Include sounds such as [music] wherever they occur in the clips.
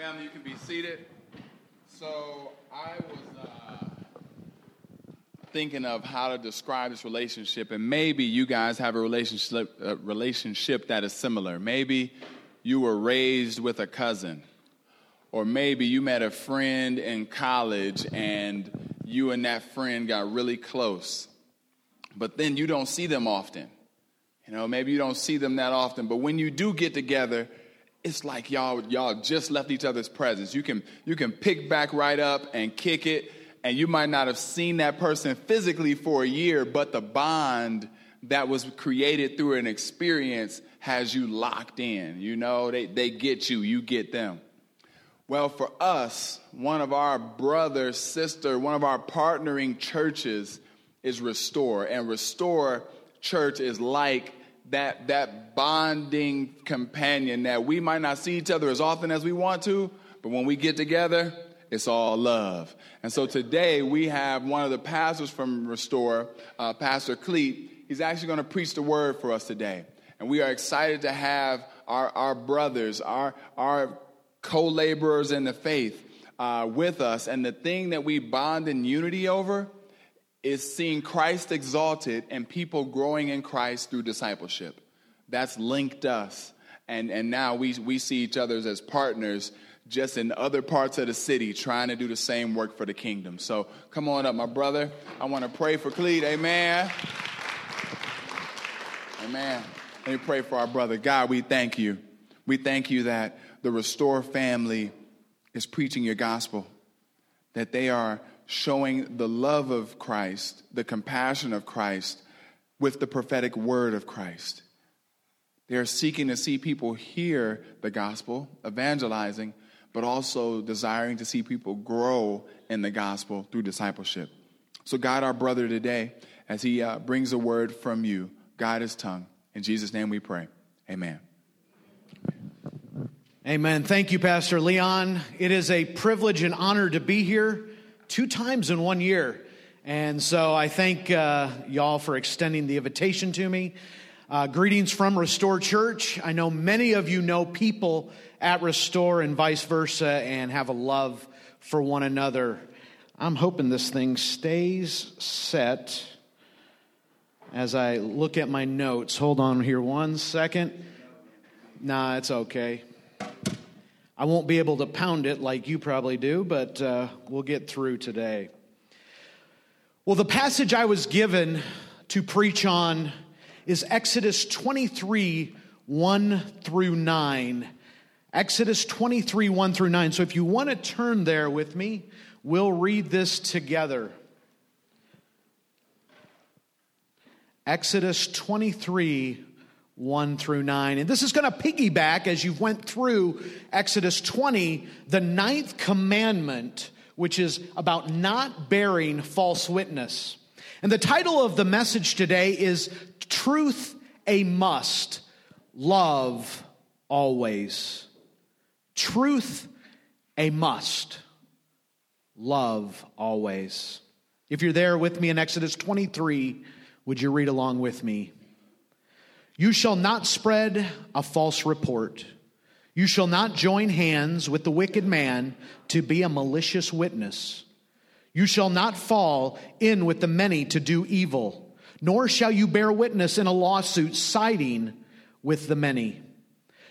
Family, you can be seated. So I was uh, thinking of how to describe this relationship, and maybe you guys have a relationship, a relationship that is similar. Maybe you were raised with a cousin, or maybe you met a friend in college and you and that friend got really close, but then you don't see them often. You know, maybe you don't see them that often, but when you do get together, it's like y'all y'all just left each other's presence. You can you can pick back right up and kick it, and you might not have seen that person physically for a year, but the bond that was created through an experience has you locked in. You know, they, they get you, you get them. Well, for us, one of our brother, sister, one of our partnering churches is Restore. And Restore Church is like that, that bonding companion that we might not see each other as often as we want to, but when we get together, it's all love. And so today we have one of the pastors from Restore, uh, Pastor Cleet. He's actually going to preach the word for us today. And we are excited to have our, our brothers, our, our co laborers in the faith uh, with us. And the thing that we bond in unity over is seeing Christ exalted and people growing in Christ through discipleship. That's linked us. And, and now we, we see each other as partners just in other parts of the city trying to do the same work for the kingdom. So come on up, my brother. I want to pray for Cleet. Amen. Amen. Let me pray for our brother. God, we thank you. We thank you that the Restore family is preaching your gospel, that they are showing the love of Christ, the compassion of Christ, with the prophetic word of Christ. They are seeking to see people hear the gospel, evangelizing, but also desiring to see people grow in the gospel through discipleship. So, God, our brother today as he uh, brings a word from you. Guide his tongue. In Jesus' name we pray. Amen. Amen. Thank you, Pastor Leon. It is a privilege and honor to be here two times in one year. And so I thank uh, y'all for extending the invitation to me. Uh, greetings from Restore Church. I know many of you know people at Restore and vice versa and have a love for one another. I'm hoping this thing stays set as I look at my notes. Hold on here one second. Nah, it's okay. I won't be able to pound it like you probably do, but uh, we'll get through today. Well, the passage I was given to preach on is Exodus 23 1 through 9. Exodus 23 1 through 9. So if you want to turn there with me, we'll read this together. Exodus 23 1 through 9. And this is going to piggyback as you went through Exodus 20, the ninth commandment, which is about not bearing false witness. And the title of the message today is Truth a Must, Love Always. Truth a Must, Love Always. If you're there with me in Exodus 23, would you read along with me? You shall not spread a false report. You shall not join hands with the wicked man to be a malicious witness. You shall not fall in with the many to do evil, nor shall you bear witness in a lawsuit siding with the many,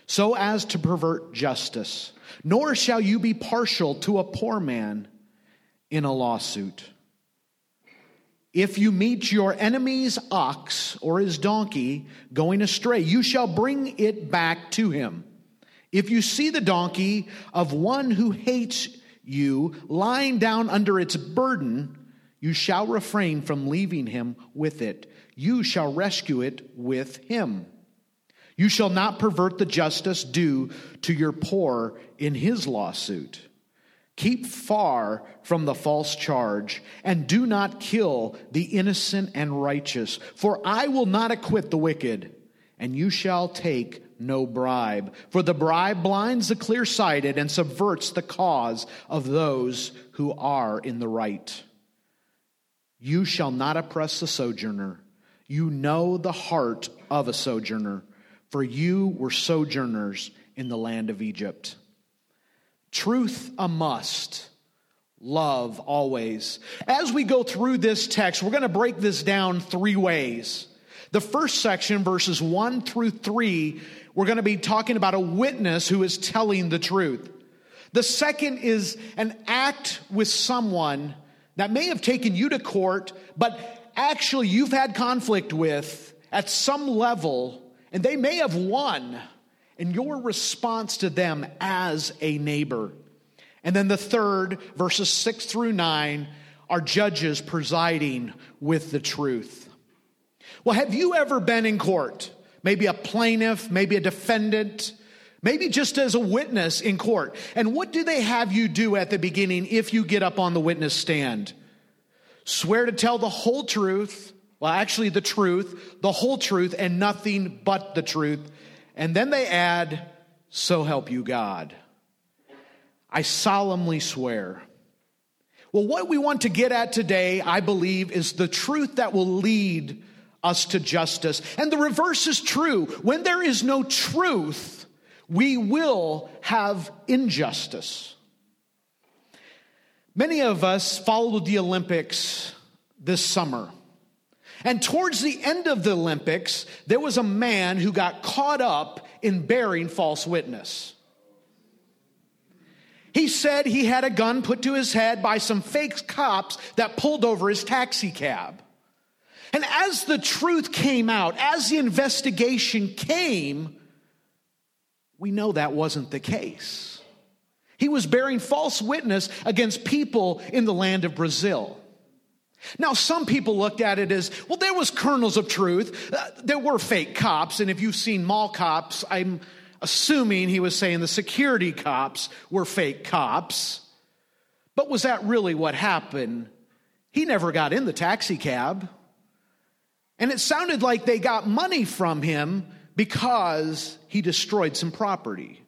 so as to pervert justice. Nor shall you be partial to a poor man in a lawsuit. If you meet your enemy's ox or his donkey going astray, you shall bring it back to him. If you see the donkey of one who hates you lying down under its burden, you shall refrain from leaving him with it. You shall rescue it with him. You shall not pervert the justice due to your poor in his lawsuit. Keep far from the false charge, and do not kill the innocent and righteous. For I will not acquit the wicked, and you shall take no bribe. For the bribe blinds the clear sighted and subverts the cause of those who are in the right. You shall not oppress the sojourner. You know the heart of a sojourner, for you were sojourners in the land of Egypt. Truth a must. Love always. As we go through this text, we're going to break this down three ways. The first section, verses 1 through 3, we're going to be talking about a witness who is telling the truth. The second is an act with someone that may have taken you to court, but actually you've had conflict with at some level, and they may have won, and your response to them as a neighbor. And then the third, verses six through nine, are judges presiding with the truth. Well, have you ever been in court? Maybe a plaintiff, maybe a defendant, maybe just as a witness in court. And what do they have you do at the beginning if you get up on the witness stand? Swear to tell the whole truth, well, actually, the truth, the whole truth, and nothing but the truth. And then they add, so help you God. I solemnly swear. Well, what we want to get at today, I believe, is the truth that will lead us to justice. And the reverse is true. When there is no truth, we will have injustice. Many of us followed the Olympics this summer. And towards the end of the Olympics, there was a man who got caught up in bearing false witness. He said he had a gun put to his head by some fake cops that pulled over his taxi cab. And as the truth came out, as the investigation came, we know that wasn't the case. He was bearing false witness against people in the land of Brazil. Now, some people looked at it as well, there was kernels of truth. Uh, there were fake cops, and if you've seen mall cops, I'm assuming he was saying the security cops were fake cops. But was that really what happened? He never got in the taxi cab. And it sounded like they got money from him because he destroyed some property.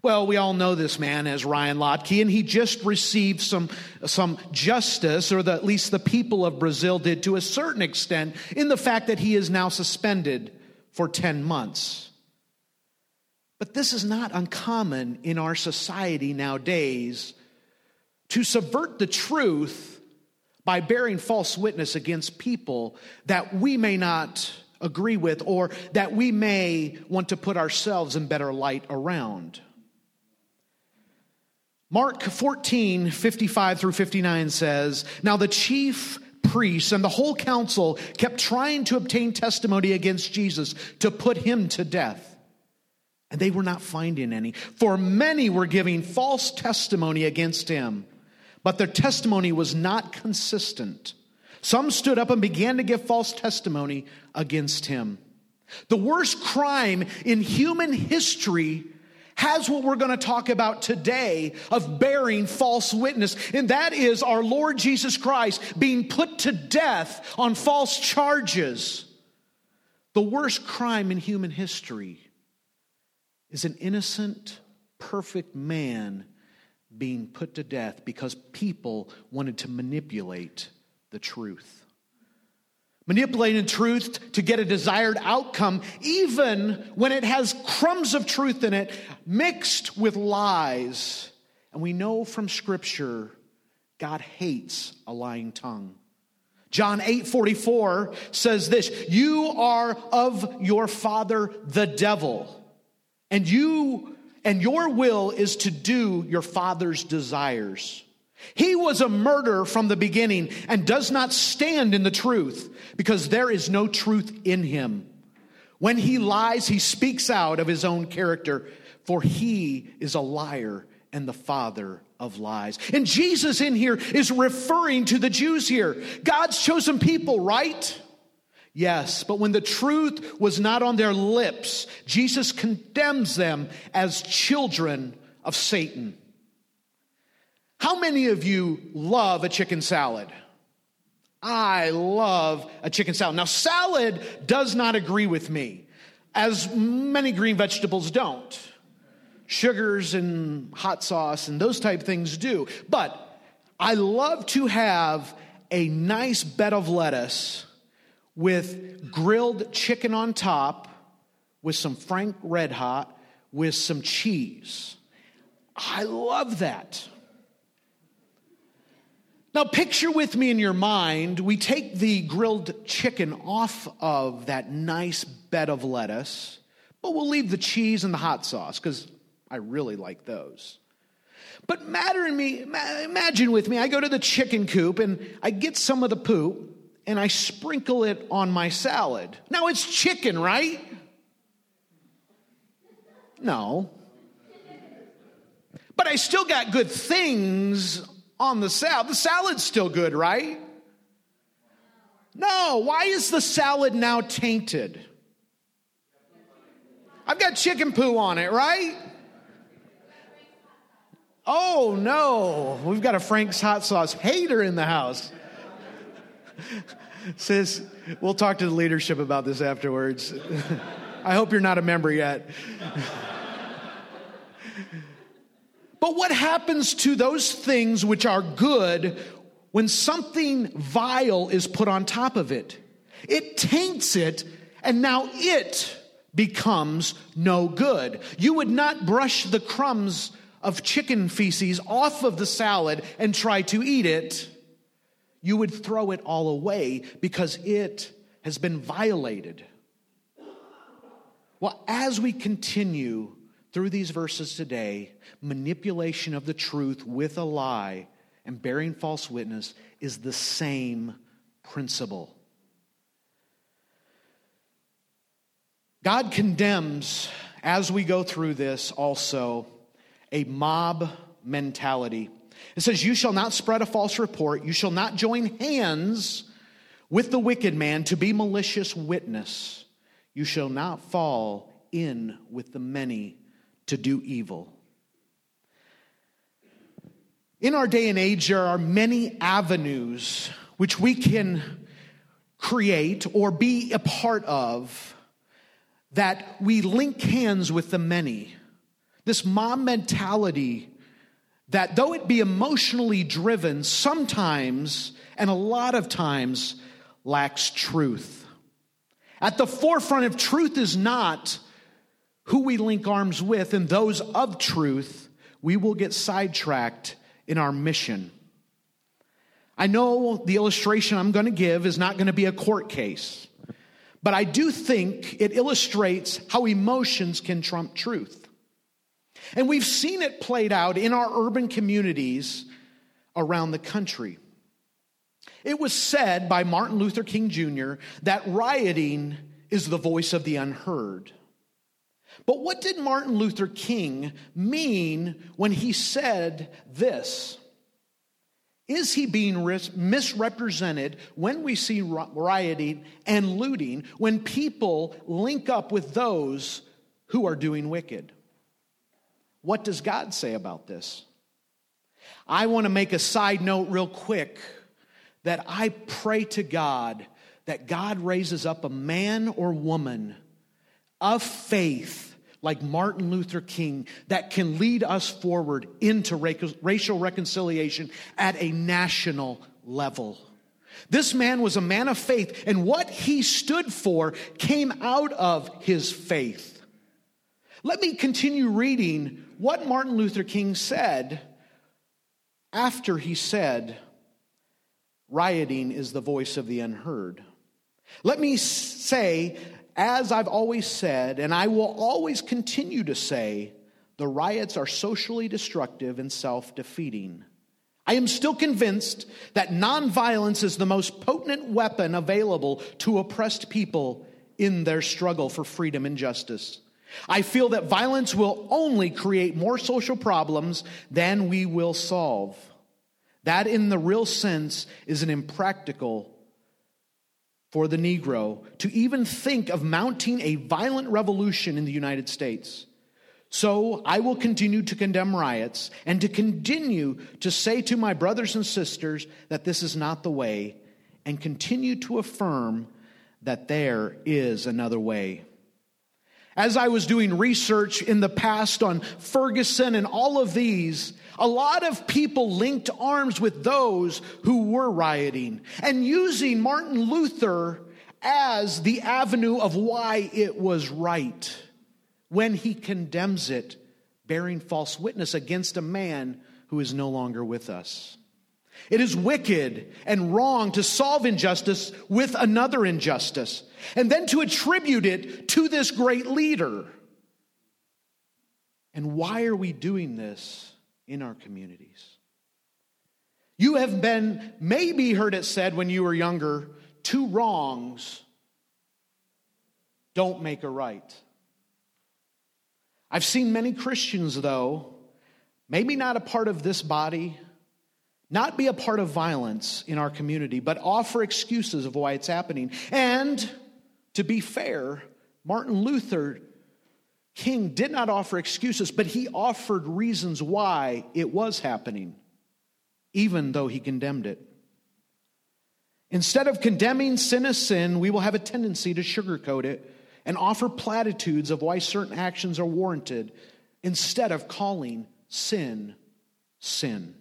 Well, we all know this man as Ryan Lochte, and he just received some, some justice, or the, at least the people of Brazil did to a certain extent, in the fact that he is now suspended for 10 months. But this is not uncommon in our society nowadays to subvert the truth by bearing false witness against people that we may not agree with or that we may want to put ourselves in better light around. Mark 14, 55 through 59 says, Now the chief priests and the whole council kept trying to obtain testimony against Jesus to put him to death. And they were not finding any, for many were giving false testimony against him but their testimony was not consistent. Some stood up and began to give false testimony against him. The worst crime in human history has what we're going to talk about today of bearing false witness, and that is our Lord Jesus Christ being put to death on false charges. The worst crime in human history is an innocent, perfect man being put to death because people wanted to manipulate the truth. Manipulating truth to get a desired outcome, even when it has crumbs of truth in it, mixed with lies. And we know from Scripture, God hates a lying tongue. John 8 44 says this You are of your father, the devil, and you and your will is to do your father's desires. He was a murderer from the beginning and does not stand in the truth because there is no truth in him. When he lies, he speaks out of his own character, for he is a liar and the father of lies. And Jesus in here is referring to the Jews here, God's chosen people, right? Yes, but when the truth was not on their lips, Jesus condemns them as children of Satan. How many of you love a chicken salad? I love a chicken salad. Now, salad does not agree with me, as many green vegetables don't. Sugars and hot sauce and those type things do. But I love to have a nice bed of lettuce with grilled chicken on top, with some Frank Red Hot, with some cheese. I love that. Now, picture with me in your mind, we take the grilled chicken off of that nice bed of lettuce, but we'll leave the cheese and the hot sauce because I really like those. But matter in me, imagine with me, I go to the chicken coop and I get some of the poop and I sprinkle it on my salad. Now it's chicken, right? No. But I still got good things on the salad. The salad's still good, right? No. Why is the salad now tainted? I've got chicken poo on it, right? Oh no, we've got a Frank's hot sauce hater in the house. [laughs] Says, we'll talk to the leadership about this afterwards. [laughs] I hope you're not a member yet. [laughs] but what happens to those things which are good when something vile is put on top of it? It taints it, and now it becomes no good. You would not brush the crumbs of chicken feces off of the salad and try to eat it you would throw it all away because it has been violated. Well, as we continue through these verses today, manipulation of the truth with a lie and bearing false witness is the same principle. God condemns, as we go through this, also a mob mentality. It says, You shall not spread a false report. You shall not join hands with the wicked man to be malicious witness. You shall not fall in with the many to do evil. In our day and age, there are many avenues which we can create or be a part of that we link hands with the many. This mob mentality that though it be emotionally driven, sometimes and a lot of times lacks truth. At the forefront of truth is not who we link arms with, and those of truth, we will get sidetracked in our mission. I know the illustration I'm going to give is not going to be a court case, but I do think it illustrates how emotions can trump truth. And we've seen it played out in our urban communities around the country. It was said by Martin Luther King Jr. that rioting is the voice of the unheard. But what did Martin Luther King mean when he said this? Is he being misrepresented when we see rioting and looting when people link up with those who are doing wicked? What does God say about this? I want to make a side note real quick that I pray to God that God raises up a man or woman of faith like Martin Luther King that can lead us forward into racial reconciliation at a national level. This man was a man of faith, and what he stood for came out of his faith. Let me continue reading what Martin Luther King said after he said, Rioting is the voice of the unheard. Let me say, as I've always said, and I will always continue to say, the riots are socially destructive and self defeating. I am still convinced that nonviolence is the most potent weapon available to oppressed people in their struggle for freedom and justice. I feel that violence will only create more social problems than we will solve. That, in the real sense, is an impractical for the Negro to even think of mounting a violent revolution in the United States. So I will continue to condemn riots and to continue to say to my brothers and sisters that this is not the way and continue to affirm that there is another way. As I was doing research in the past on Ferguson and all of these, a lot of people linked arms with those who were rioting and using Martin Luther as the avenue of why it was right when he condemns it bearing false witness against a man who is no longer with us. It is wicked and wrong to solve injustice with another injustice and then to attribute it to this great leader. And why are we doing this in our communities? You have been, maybe heard it said when you were younger, two wrongs don't make a right. I've seen many Christians, though, maybe not a part of this body, not be a part of violence in our community, but offer excuses of why it's happening. And to be fair, Martin Luther King did not offer excuses, but he offered reasons why it was happening, even though he condemned it. Instead of condemning sin as sin, we will have a tendency to sugarcoat it and offer platitudes of why certain actions are warranted instead of calling sin sin.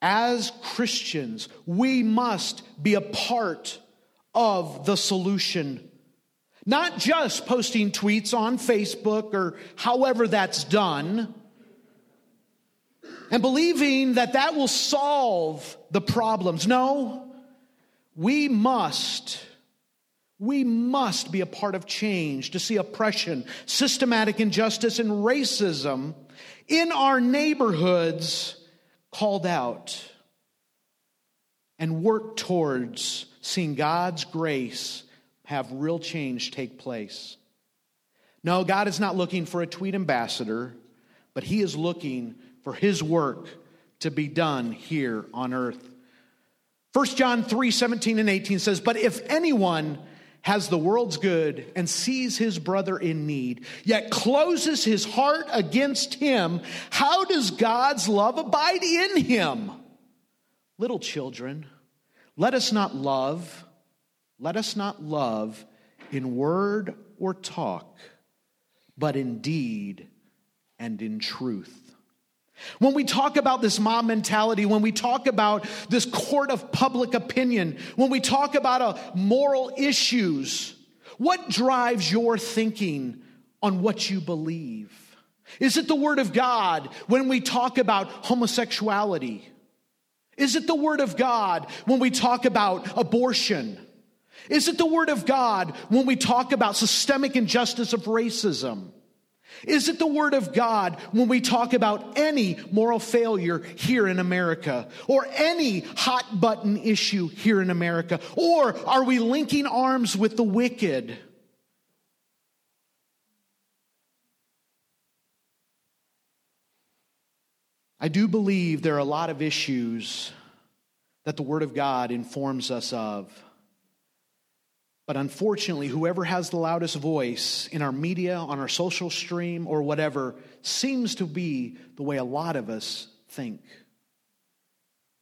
As Christians, we must be a part of the solution. Not just posting tweets on Facebook or however that's done, and believing that that will solve the problems. No, we must we must be a part of change to see oppression, systematic injustice, and racism in our neighborhoods called out and work towards seeing God's grace have real change take place. No, God is not looking for a tweet ambassador, but He is looking for His work to be done here on earth. 1 John 3 17 and 18 says, But if anyone has the world's good and sees his brother in need, yet closes his heart against him, how does God's love abide in him? Little children, let us not love, let us not love in word or talk, but in deed and in truth. When we talk about this mob mentality, when we talk about this court of public opinion, when we talk about uh, moral issues, what drives your thinking on what you believe? Is it the Word of God when we talk about homosexuality? Is it the Word of God when we talk about abortion? Is it the Word of God when we talk about systemic injustice of racism? Is it the Word of God when we talk about any moral failure here in America or any hot button issue here in America? Or are we linking arms with the wicked? I do believe there are a lot of issues that the Word of God informs us of. But unfortunately, whoever has the loudest voice in our media, on our social stream, or whatever, seems to be the way a lot of us think.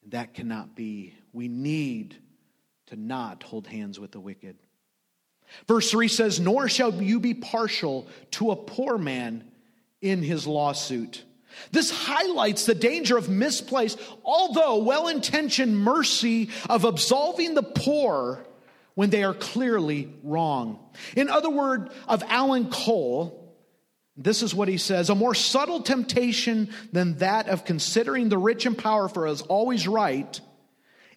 And That cannot be. We need to not hold hands with the wicked. Verse 3 says, Nor shall you be partial to a poor man in his lawsuit. This highlights the danger of misplaced, although well intentioned mercy of absolving the poor when they are clearly wrong. In other words, of Alan Cole, this is what he says A more subtle temptation than that of considering the rich and powerful as always right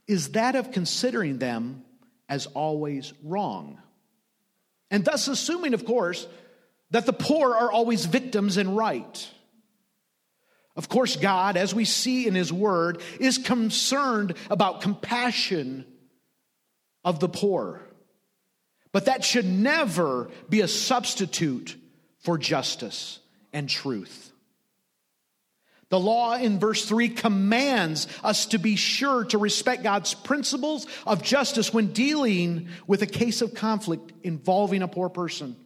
is that of considering them as always wrong. And thus assuming, of course, that the poor are always victims and right. Of course, God, as we see in His Word, is concerned about compassion of the poor. But that should never be a substitute for justice and truth. The law in verse 3 commands us to be sure to respect God's principles of justice when dealing with a case of conflict involving a poor person.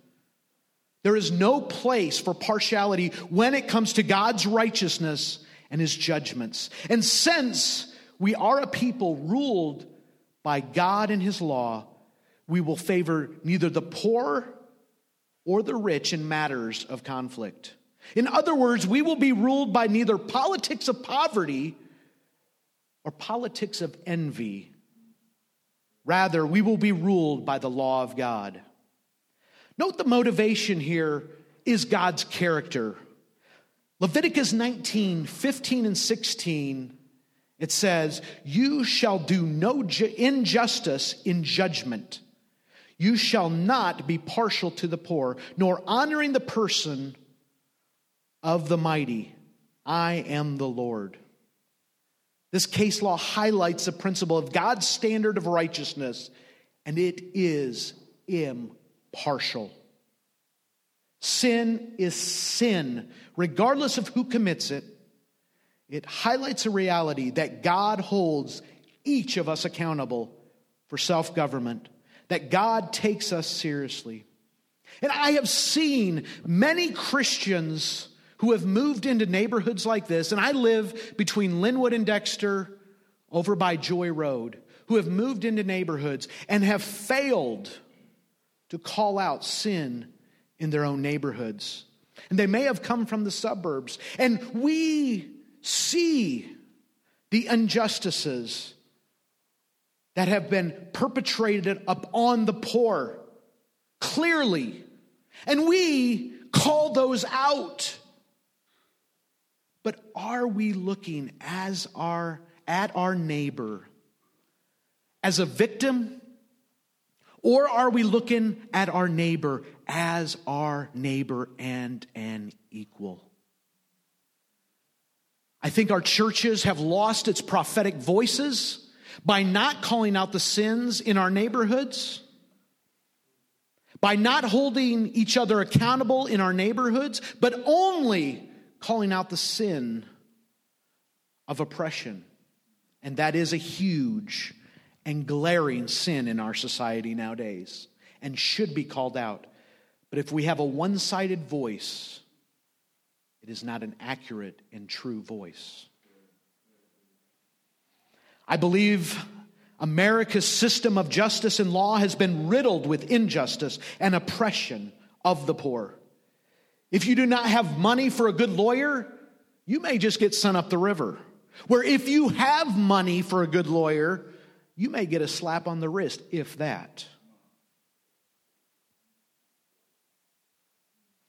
There is no place for partiality when it comes to God's righteousness and his judgments. And since we are a people ruled by God and his law, we will favor neither the poor or the rich in matters of conflict. In other words, we will be ruled by neither politics of poverty or politics of envy. Rather, we will be ruled by the law of God. Note the motivation here is God's character. Leviticus 19, 15, and 16, it says, You shall do no ju- injustice in judgment. You shall not be partial to the poor, nor honoring the person of the mighty. I am the Lord. This case law highlights the principle of God's standard of righteousness, and it is impartial. Sin is sin, regardless of who commits it. It highlights a reality that God holds each of us accountable for self government, that God takes us seriously. And I have seen many Christians who have moved into neighborhoods like this, and I live between Linwood and Dexter over by Joy Road, who have moved into neighborhoods and have failed to call out sin in their own neighborhoods. And they may have come from the suburbs. And we see the injustices that have been perpetrated upon the poor clearly. And we call those out. But are we looking as our, at our neighbor as a victim or are we looking at our neighbor as our neighbor and an equal? I think our churches have lost its prophetic voices by not calling out the sins in our neighborhoods, by not holding each other accountable in our neighborhoods, but only calling out the sin of oppression. And that is a huge and glaring sin in our society nowadays and should be called out. But if we have a one sided voice, it is not an accurate and true voice. I believe America's system of justice and law has been riddled with injustice and oppression of the poor. If you do not have money for a good lawyer, you may just get sent up the river. Where if you have money for a good lawyer, you may get a slap on the wrist, if that.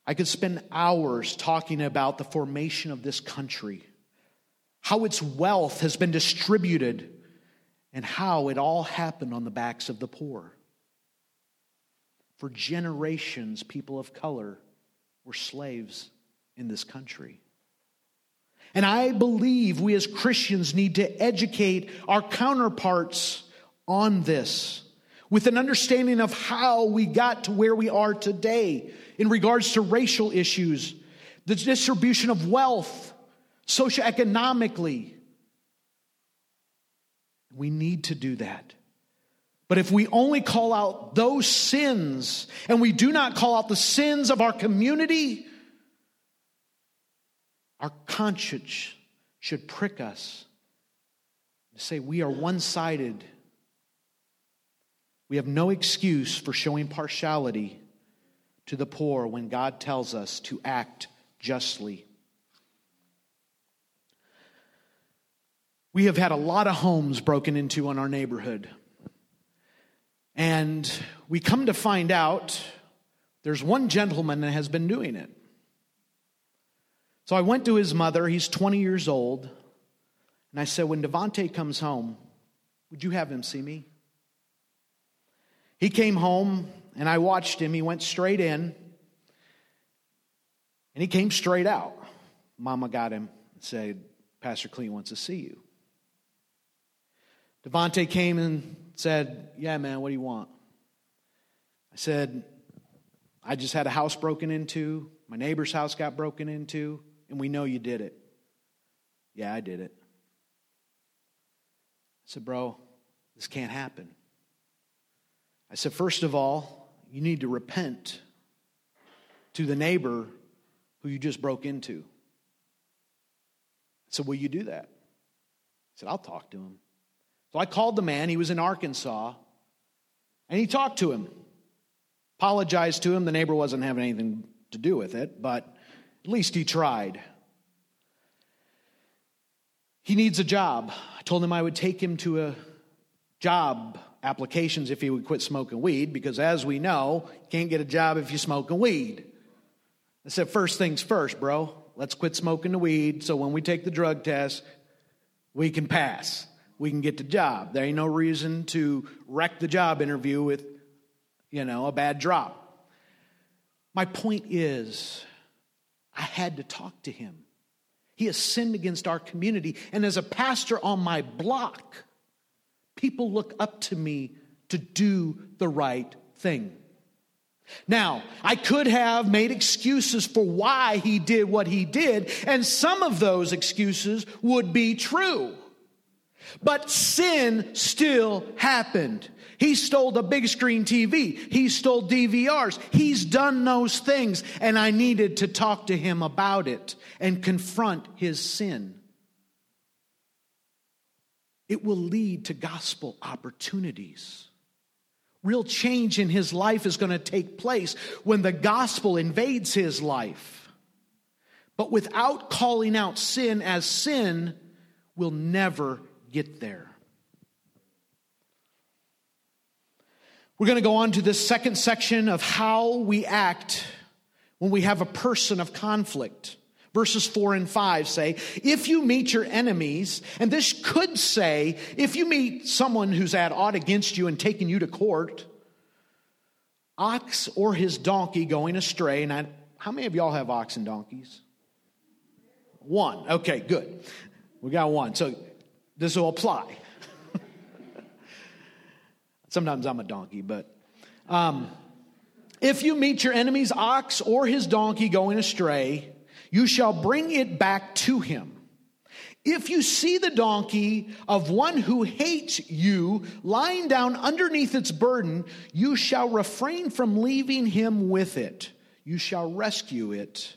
I could spend hours talking about the formation of this country, how its wealth has been distributed, and how it all happened on the backs of the poor. For generations, people of color were slaves in this country. And I believe we as Christians need to educate our counterparts on this with an understanding of how we got to where we are today in regards to racial issues, the distribution of wealth, socioeconomically. We need to do that. But if we only call out those sins and we do not call out the sins of our community, our conscience should prick us to say we are one sided. We have no excuse for showing partiality to the poor when God tells us to act justly. We have had a lot of homes broken into in our neighborhood. And we come to find out there's one gentleman that has been doing it. So I went to his mother, he's 20 years old, and I said, When Devante comes home, would you have him see me? He came home, and I watched him. He went straight in, and he came straight out. Mama got him and said, Pastor Cleet wants to see you. Devante came and said, Yeah, man, what do you want? I said, I just had a house broken into. My neighbor's house got broken into and we know you did it. Yeah, I did it. I said, Bro, this can't happen. I said, First of all, you need to repent to the neighbor who you just broke into. I said, Will you do that? He said, I'll talk to him. So I called the man. He was in Arkansas. And he talked to him. Apologized to him. The neighbor wasn't having anything to do with it, but at least he tried. He needs a job. I told him I would take him to a job applications if he would quit smoking weed, because as we know, you can't get a job if you're smoking weed. I said, first things first, bro. Let's quit smoking the weed so when we take the drug test, we can pass. We can get the job. There ain't no reason to wreck the job interview with, you know, a bad drop. My point is, I had to talk to him. He has sinned against our community. And as a pastor on my block, people look up to me to do the right thing. Now, I could have made excuses for why he did what he did, and some of those excuses would be true. But sin still happened. He stole the big screen TV. He stole DVRs. He's done those things, and I needed to talk to him about it and confront his sin. It will lead to gospel opportunities. Real change in his life is going to take place when the gospel invades his life. But without calling out sin as sin, we'll never get there. We're going to go on to this second section of how we act when we have a person of conflict. Verses 4 and 5 say, If you meet your enemies, and this could say, if you meet someone who's at aught against you and taking you to court, ox or his donkey going astray, and I, how many of y'all have ox and donkeys? One. Okay, good. We got one. So this will apply. Sometimes I'm a donkey, but. Um, if you meet your enemy's ox or his donkey going astray, you shall bring it back to him. If you see the donkey of one who hates you lying down underneath its burden, you shall refrain from leaving him with it. You shall rescue it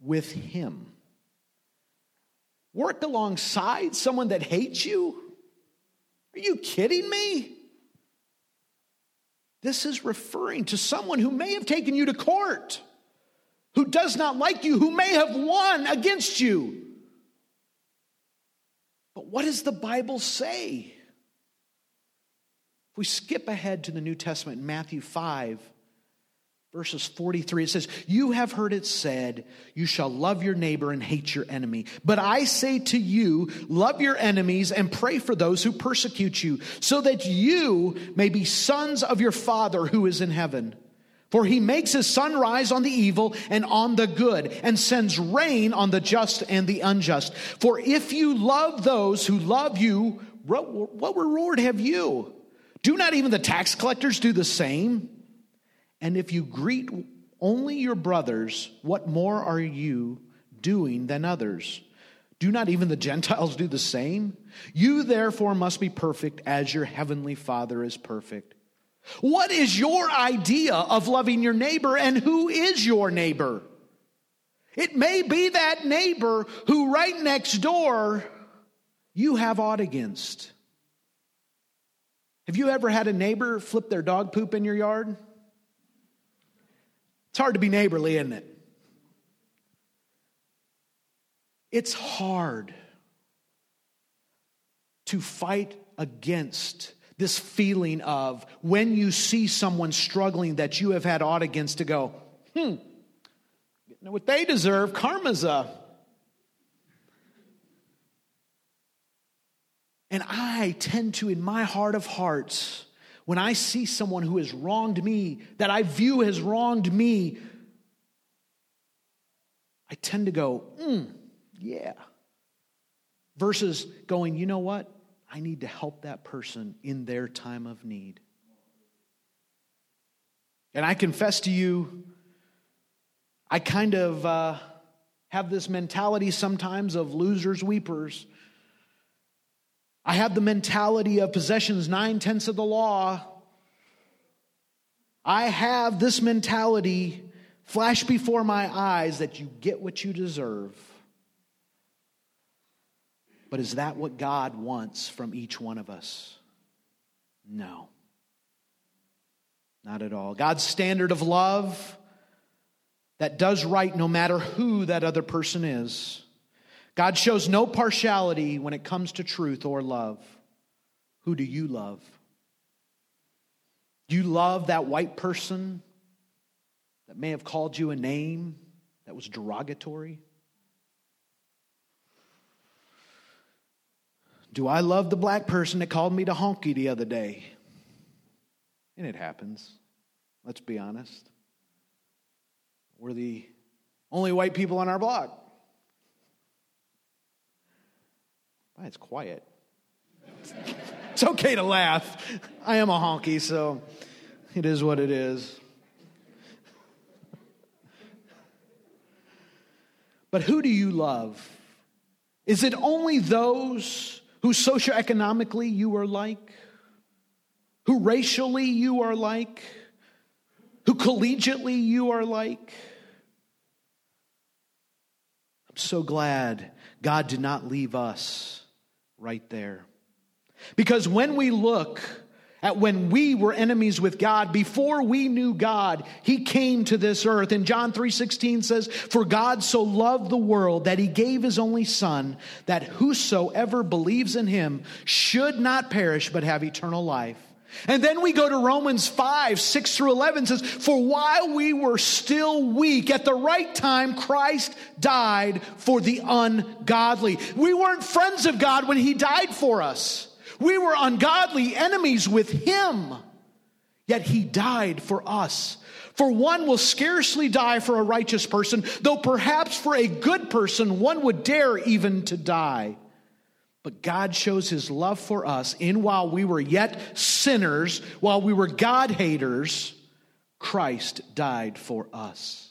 with him. Work alongside someone that hates you? Are you kidding me? This is referring to someone who may have taken you to court who does not like you, who may have won against you. But what does the Bible say? If we skip ahead to the New Testament, Matthew 5, verses 43, it says, You have heard it said, You shall love your neighbor and hate your enemy. But I say to you, love your enemies and pray for those who persecute you, so that you may be sons of your Father who is in heaven. For he makes his sun rise on the evil and on the good, and sends rain on the just and the unjust. For if you love those who love you, what reward have you? Do not even the tax collectors do the same? And if you greet only your brothers, what more are you doing than others? Do not even the [laughs] Gentiles do the same? You therefore must be perfect as your heavenly Father is perfect. What is your idea of loving your neighbor and who is your neighbor? It may be that neighbor who right next door you have aught against. Have you ever had a neighbor flip their dog poop in your yard? It's hard to be neighborly, isn't it? It's hard to fight against this feeling of when you see someone struggling that you have had aught against to go, hmm, what they deserve, karma's a. And I tend to, in my heart of hearts, when I see someone who has wronged me, that I view has wronged me, I tend to go, hmm, yeah. Versus going, you know what? I need to help that person in their time of need. And I confess to you, I kind of uh, have this mentality sometimes of losers, weepers. I have the mentality of possessions nine tenths of the law. I have this mentality flash before my eyes that you get what you deserve. But is that what God wants from each one of us? No. Not at all. God's standard of love that does right no matter who that other person is. God shows no partiality when it comes to truth or love. Who do you love? Do you love that white person that may have called you a name that was derogatory? Do I love the black person that called me to honky the other day? And it happens. Let's be honest. We're the only white people on our block. Why, it's quiet. It's okay to laugh. I am a honky, so it is what it is. But who do you love? Is it only those who socioeconomically you are like? Who racially you are like? Who collegiately you are like? I'm so glad God did not leave us right there. Because when we look at when we were enemies with God before we knew God he came to this earth and John 3:16 says for God so loved the world that he gave his only son that whosoever believes in him should not perish but have eternal life and then we go to Romans 5, 6 through 11 says, For while we were still weak, at the right time, Christ died for the ungodly. We weren't friends of God when He died for us. We were ungodly enemies with Him. Yet He died for us. For one will scarcely die for a righteous person, though perhaps for a good person one would dare even to die. But God shows his love for us in while we were yet sinners, while we were God haters, Christ died for us.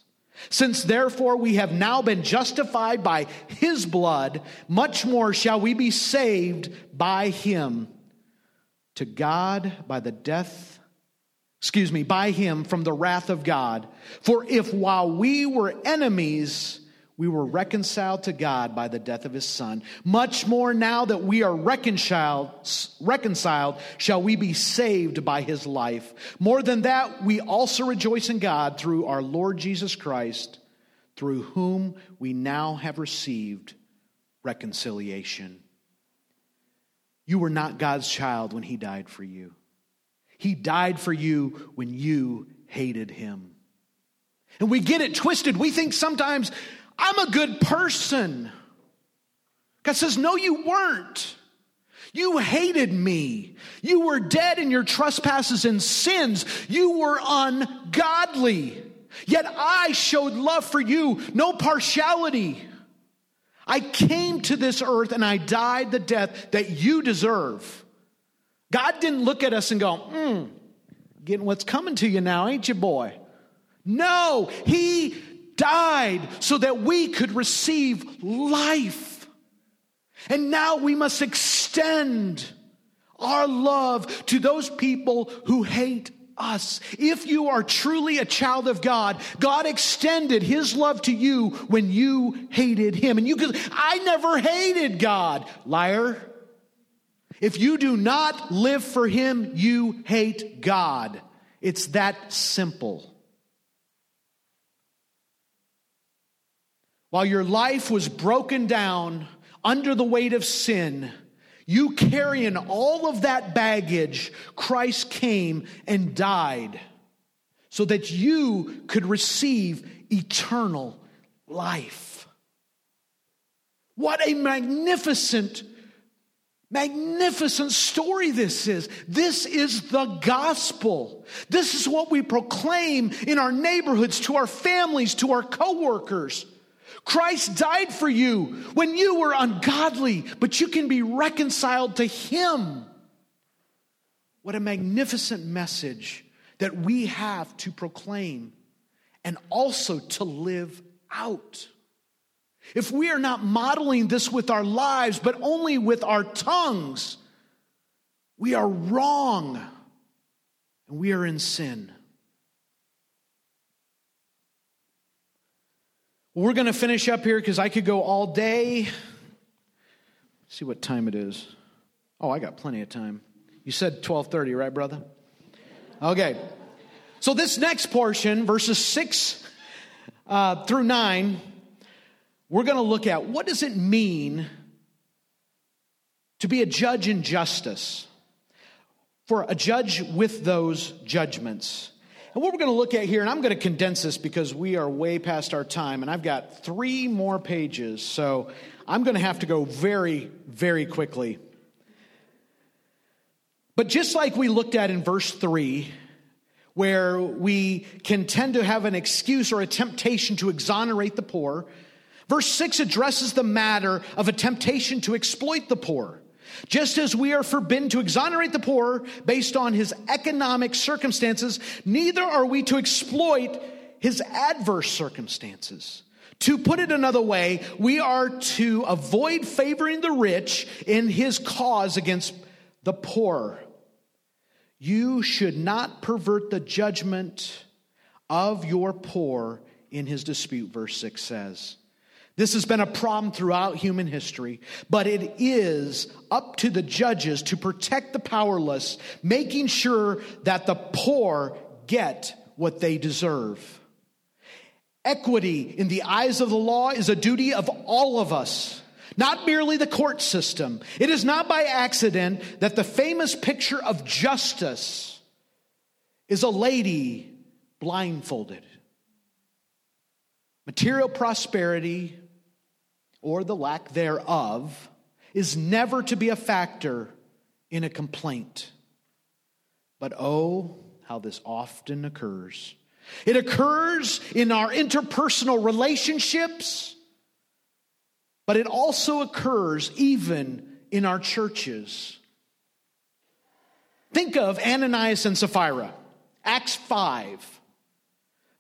Since therefore we have now been justified by his blood, much more shall we be saved by him. To God by the death, excuse me, by him from the wrath of God. For if while we were enemies, we were reconciled to God by the death of his son. Much more now that we are reconciled, reconciled, shall we be saved by his life. More than that, we also rejoice in God through our Lord Jesus Christ, through whom we now have received reconciliation. You were not God's child when he died for you. He died for you when you hated him. And we get it twisted. We think sometimes I'm a good person. God says, No, you weren't. You hated me. You were dead in your trespasses and sins. You were ungodly. Yet I showed love for you, no partiality. I came to this earth and I died the death that you deserve. God didn't look at us and go, hmm, getting what's coming to you now, ain't you, boy? No, He died so that we could receive life. And now we must extend our love to those people who hate us. If you are truly a child of God, God extended his love to you when you hated him. And you could, I never hated God. Liar. If you do not live for him, you hate God. It's that simple. While your life was broken down under the weight of sin, you carrying all of that baggage, Christ came and died so that you could receive eternal life. What a magnificent, magnificent story this is. This is the gospel. This is what we proclaim in our neighborhoods, to our families, to our coworkers. Christ died for you when you were ungodly, but you can be reconciled to Him. What a magnificent message that we have to proclaim and also to live out. If we are not modeling this with our lives, but only with our tongues, we are wrong and we are in sin. We're going to finish up here because I could go all day. Let's see what time it is. Oh, I got plenty of time. You said 12:30, right, brother? Okay. So this next portion, verses 6 uh, through 9, we're going to look at what does it mean to be a judge in justice, for a judge with those judgments. And what we're going to look at here, and I'm going to condense this because we are way past our time, and I've got three more pages, so I'm going to have to go very, very quickly. But just like we looked at in verse 3, where we can tend to have an excuse or a temptation to exonerate the poor, verse 6 addresses the matter of a temptation to exploit the poor. Just as we are forbidden to exonerate the poor based on his economic circumstances, neither are we to exploit his adverse circumstances. To put it another way, we are to avoid favoring the rich in his cause against the poor. You should not pervert the judgment of your poor in his dispute, verse 6 says. This has been a problem throughout human history, but it is up to the judges to protect the powerless, making sure that the poor get what they deserve. Equity in the eyes of the law is a duty of all of us, not merely the court system. It is not by accident that the famous picture of justice is a lady blindfolded. Material prosperity or the lack thereof is never to be a factor in a complaint. But oh, how this often occurs. It occurs in our interpersonal relationships, but it also occurs even in our churches. Think of Ananias and Sapphira, Acts 5.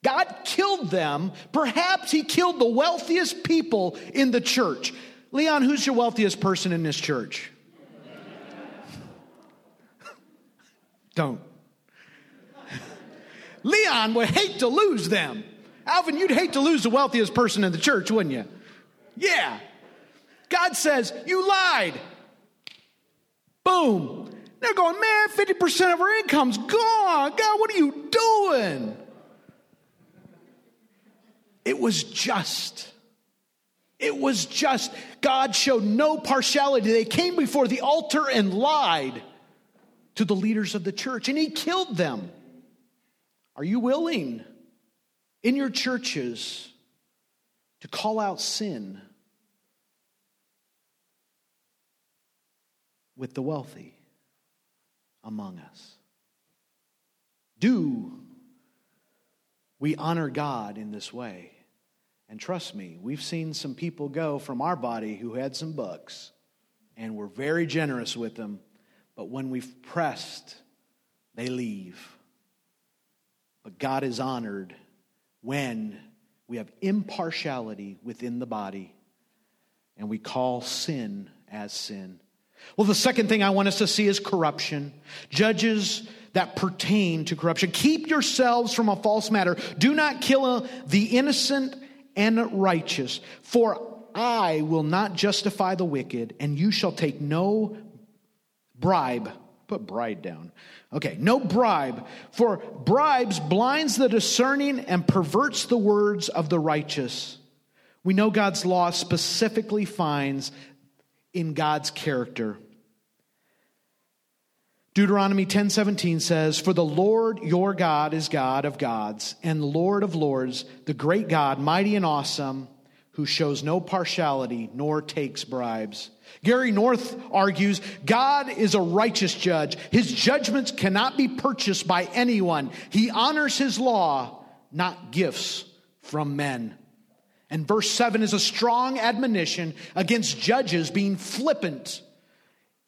God killed them. Perhaps he killed the wealthiest people in the church. Leon, who's your wealthiest person in this church? [laughs] Don't. [laughs] Leon would hate to lose them. Alvin, you'd hate to lose the wealthiest person in the church, wouldn't you? Yeah. God says, You lied. Boom. They're going, Man, 50% of our income's gone. God, what are you doing? It was just. It was just. God showed no partiality. They came before the altar and lied to the leaders of the church, and He killed them. Are you willing in your churches to call out sin with the wealthy among us? Do we honor God in this way? And trust me, we've seen some people go from our body who had some bucks, and we're very generous with them, but when we've pressed, they leave. But God is honored when we have impartiality within the body and we call sin as sin. Well, the second thing I want us to see is corruption. Judges that pertain to corruption. Keep yourselves from a false matter. Do not kill the innocent and righteous. For I will not justify the wicked, and you shall take no bribe. Put bride down. Okay, no bribe. For bribes blinds the discerning and perverts the words of the righteous. We know God's law specifically finds in God's character. Deuteronomy 10:17 says, "For the Lord your God is God of gods and Lord of lords, the great God, mighty and awesome, who shows no partiality nor takes bribes." Gary North argues, God is a righteous judge. His judgments cannot be purchased by anyone. He honors his law, not gifts from men. And verse 7 is a strong admonition against judges being flippant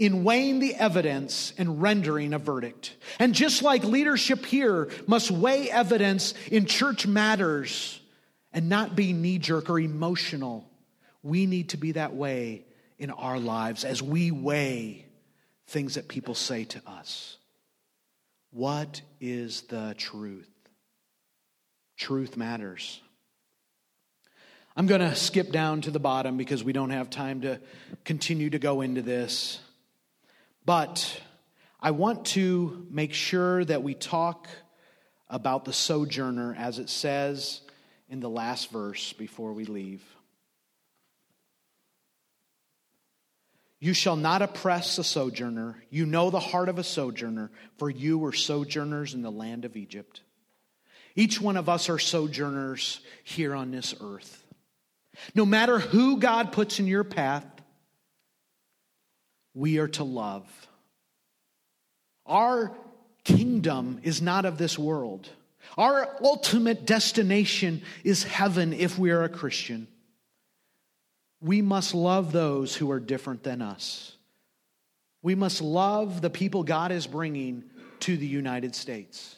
in weighing the evidence and rendering a verdict. And just like leadership here must weigh evidence in church matters and not be knee jerk or emotional, we need to be that way in our lives as we weigh things that people say to us. What is the truth? Truth matters. I'm going to skip down to the bottom because we don't have time to continue to go into this. But I want to make sure that we talk about the sojourner as it says in the last verse before we leave. You shall not oppress a sojourner. You know the heart of a sojourner, for you were sojourners in the land of Egypt. Each one of us are sojourners here on this earth. No matter who God puts in your path, we are to love. Our kingdom is not of this world. Our ultimate destination is heaven if we are a Christian. We must love those who are different than us. We must love the people God is bringing to the United States.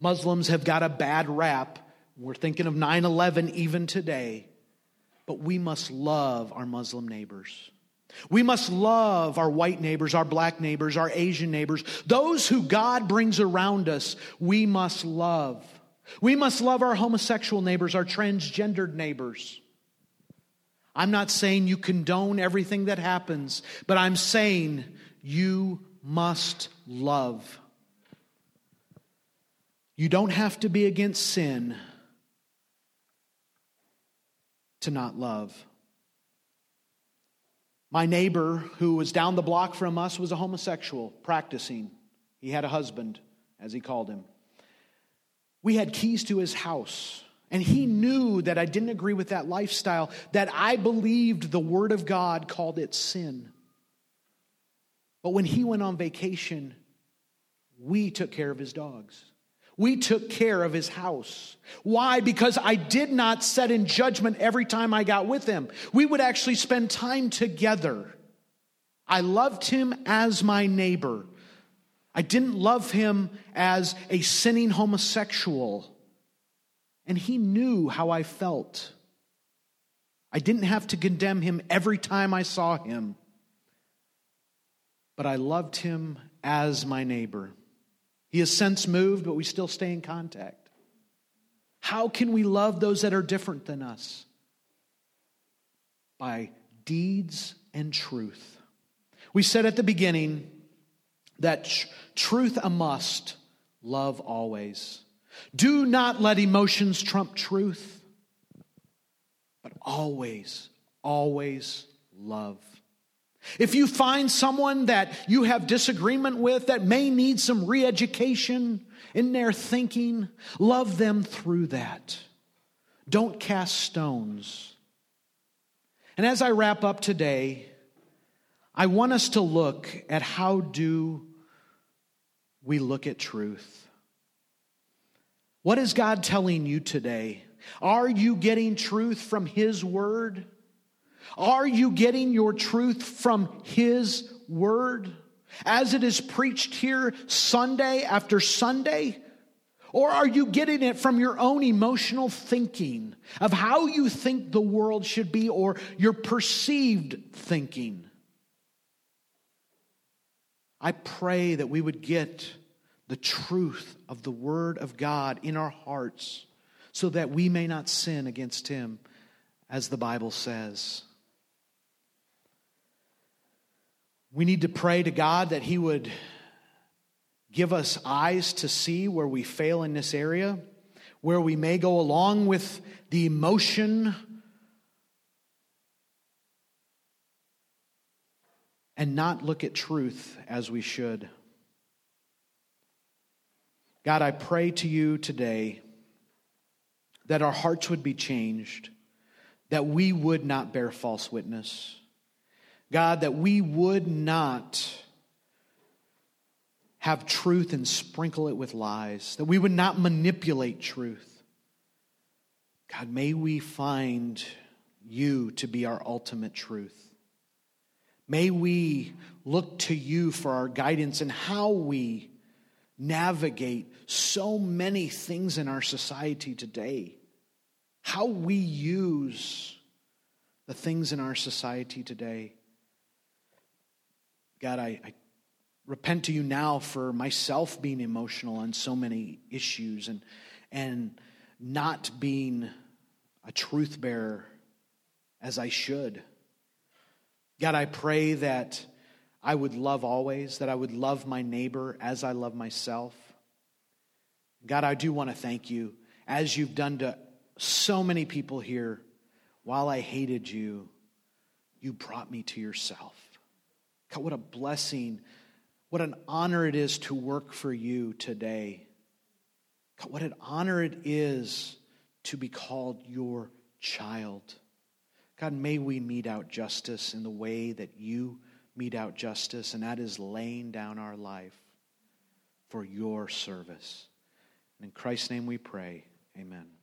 Muslims have got a bad rap. We're thinking of 9 11 even today. But we must love our Muslim neighbors. We must love our white neighbors, our black neighbors, our Asian neighbors, those who God brings around us. We must love. We must love our homosexual neighbors, our transgendered neighbors. I'm not saying you condone everything that happens, but I'm saying you must love. You don't have to be against sin to not love. My neighbor, who was down the block from us, was a homosexual practicing. He had a husband, as he called him. We had keys to his house, and he knew that I didn't agree with that lifestyle, that I believed the Word of God called it sin. But when he went on vacation, we took care of his dogs. We took care of his house. Why? Because I did not set in judgment every time I got with him. We would actually spend time together. I loved him as my neighbor. I didn't love him as a sinning homosexual. And he knew how I felt. I didn't have to condemn him every time I saw him, but I loved him as my neighbor. He has since moved, but we still stay in contact. How can we love those that are different than us? By deeds and truth. We said at the beginning that tr- truth a must, love always. Do not let emotions trump truth, but always, always love. If you find someone that you have disagreement with that may need some re education in their thinking, love them through that. Don't cast stones. And as I wrap up today, I want us to look at how do we look at truth? What is God telling you today? Are you getting truth from His Word? Are you getting your truth from His Word as it is preached here Sunday after Sunday? Or are you getting it from your own emotional thinking of how you think the world should be or your perceived thinking? I pray that we would get the truth of the Word of God in our hearts so that we may not sin against Him, as the Bible says. We need to pray to God that He would give us eyes to see where we fail in this area, where we may go along with the emotion and not look at truth as we should. God, I pray to you today that our hearts would be changed, that we would not bear false witness God, that we would not have truth and sprinkle it with lies, that we would not manipulate truth. God, may we find you to be our ultimate truth. May we look to you for our guidance in how we navigate so many things in our society today, how we use the things in our society today. God, I, I repent to you now for myself being emotional on so many issues and, and not being a truth bearer as I should. God, I pray that I would love always, that I would love my neighbor as I love myself. God, I do want to thank you, as you've done to so many people here. While I hated you, you brought me to yourself. God, what a blessing, what an honor it is to work for you today. God, what an honor it is to be called your child. God, may we mete out justice in the way that you mete out justice, and that is laying down our life for your service. And in Christ's name we pray. Amen.